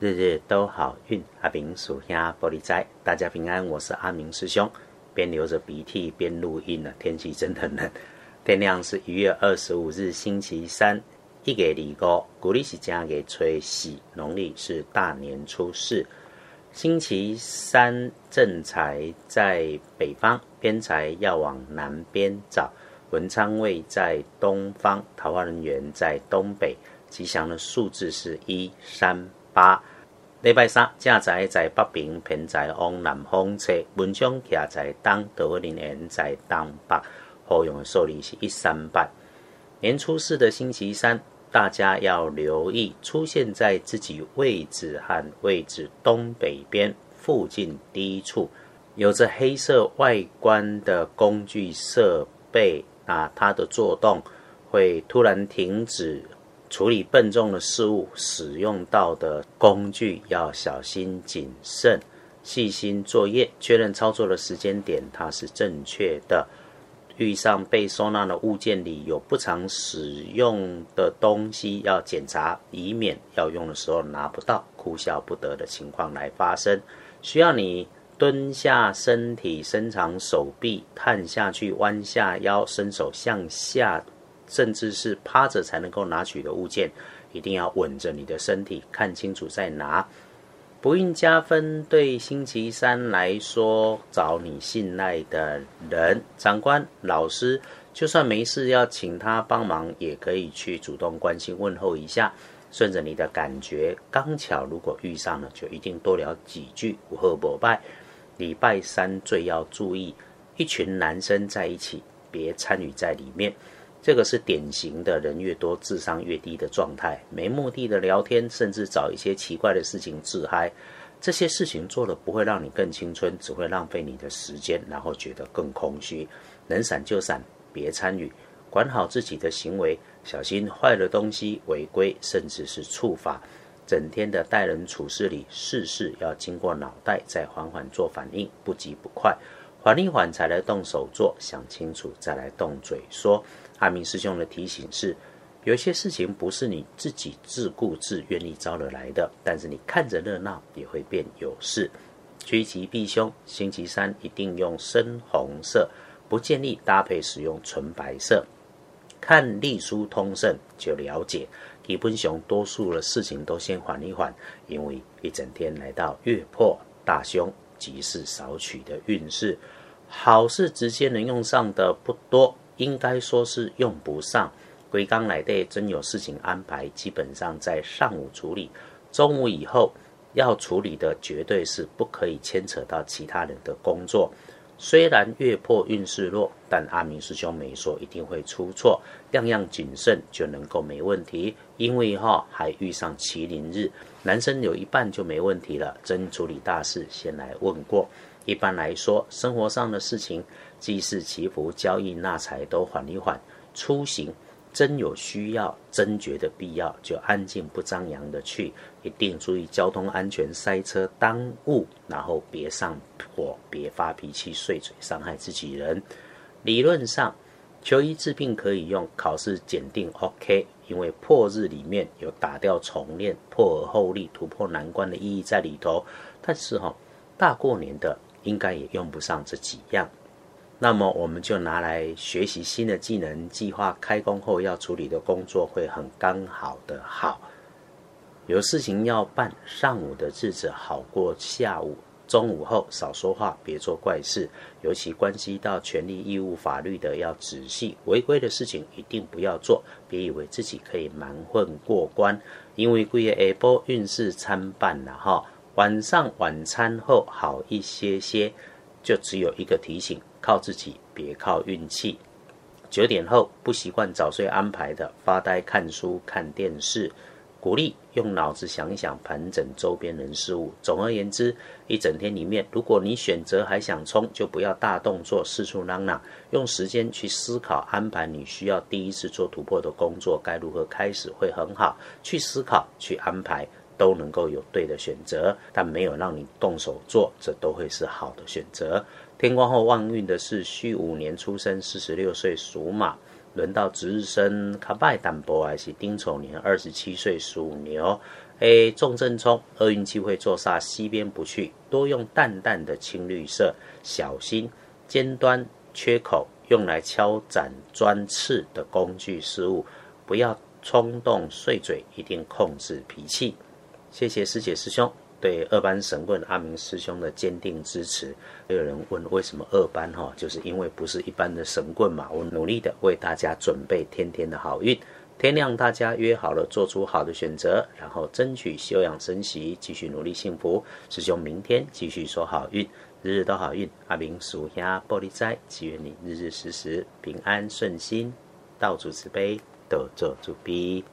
日日都好运，阿明属下玻璃斋，大家平安，我是阿明师兄。边流着鼻涕边录音呢，天气真的冷。天亮是一月二十五日星期三，一月二五，古历是正月初四，农历是大年初四。星期三正财在北方，偏财要往南边找。文昌位在东方，桃花人缘在东北。吉祥的数字是一三。八礼拜三，正在在北边，偏在往南方车，文昌徛在东，桃花林缘在东北。好用的数字是一三八。年初四的星期三，大家要留意出现在自己位置和位置东北边附近低处，有着黑色外观的工具设备，那它的作动会突然停止。处理笨重的事物，使用到的工具要小心谨慎、细心作业，确认操作的时间点它是正确的。遇上被收纳的物件里有不常使用的东西，要检查，以免要用的时候拿不到，哭笑不得的情况来发生。需要你蹲下身体，伸长手臂，探下去，弯下腰，伸手向下。甚至是趴着才能够拿取的物件，一定要稳着你的身体，看清楚再拿。不孕加分，对星期三来说，找你信赖的人，长官、老师，就算没事要请他帮忙，也可以去主动关心问候一下，顺着你的感觉。刚巧如果遇上了，就一定多聊几句。午后不拜，礼拜三最要注意，一群男生在一起，别参与在里面。这个是典型的人越多智商越低的状态，没目的的聊天，甚至找一些奇怪的事情自嗨，这些事情做了不会让你更青春，只会浪费你的时间，然后觉得更空虚。能闪就闪，别参与，管好自己的行为，小心坏了东西违规，甚至是触法。整天的待人处事里，事事要经过脑袋，再缓缓做反应，不急不快，缓一缓才来动手做，想清楚再来动嘴说。阿明师兄的提醒是：有些事情不是你自己自顾自愿意招惹来的，但是你看着热闹也会变有事。趋吉避凶，星期三一定用深红色，不建议搭配使用纯白色。看隶书通胜就了解，基本上多数的事情都先缓一缓，因为一整天来到月破大凶，即是少取的运势，好事直接能用上的不多。应该说是用不上。归刚来的真有事情安排，基本上在上午处理，中午以后要处理的绝对是不可以牵扯到其他人的工作。虽然月破运势弱，但阿明师兄没说一定会出错，样样谨慎就能够没问题。因为哈还遇上麒麟日，男生有一半就没问题了。真处理大事，先来问过。一般来说，生活上的事情。祭祀祈福、交易纳财都缓一缓，出行真有需要、真觉得必要，就安静不张扬的去，一定注意交通安全、塞车耽误，然后别上火、别发脾气、碎嘴伤害自己人。理论上，求医治病可以用，考试检定 OK，因为破日里面有打掉重练、破而后立、突破难关的意义在里头。但是哈，大过年的应该也用不上这几样。那么我们就拿来学习新的技能，计划开工后要处理的工作会很刚好的好。有事情要办，上午的日子好过下午，中午后少说话，别做怪事。尤其关系到权利义务、法律的，要仔细。违规的事情一定不要做，别以为自己可以蛮混过关。因为贵夜下波运势参半了哈，晚上晚餐后好一些些，就只有一个提醒。靠自己，别靠运气。九点后不习惯早睡安排的，发呆、看书、看电视。鼓励用脑子想一想，盘整周边人事物。总而言之，一整天里面，如果你选择还想冲，就不要大动作，四处嚷嚷。用时间去思考安排你需要第一次做突破的工作该如何开始会很好。去思考，去安排，都能够有对的选择。但没有让你动手做，这都会是好的选择。天光后旺运的是戌五年出生，四十六岁属马。轮到值日生卡拜淡薄还是丁丑年，二十七岁属牛。A 重正冲，厄运气会坐煞西边不去，多用淡淡的青绿色，小心尖端缺口用来敲斩钻刺的工具事物，不要冲动碎嘴，一定控制脾气。谢谢师姐师兄对二班神棍阿明师兄的坚定支持。有人问为什么二班哈，就是因为不是一般的神棍嘛。我努力的为大家准备天天的好运。天亮，大家约好了，做出好的选择，然后争取休养生息，继续努力幸福。师兄明天继续说好运，日日都好运。阿明属下玻璃斋，祈愿你日日时时平安顺心，道主慈悲，得做主逼。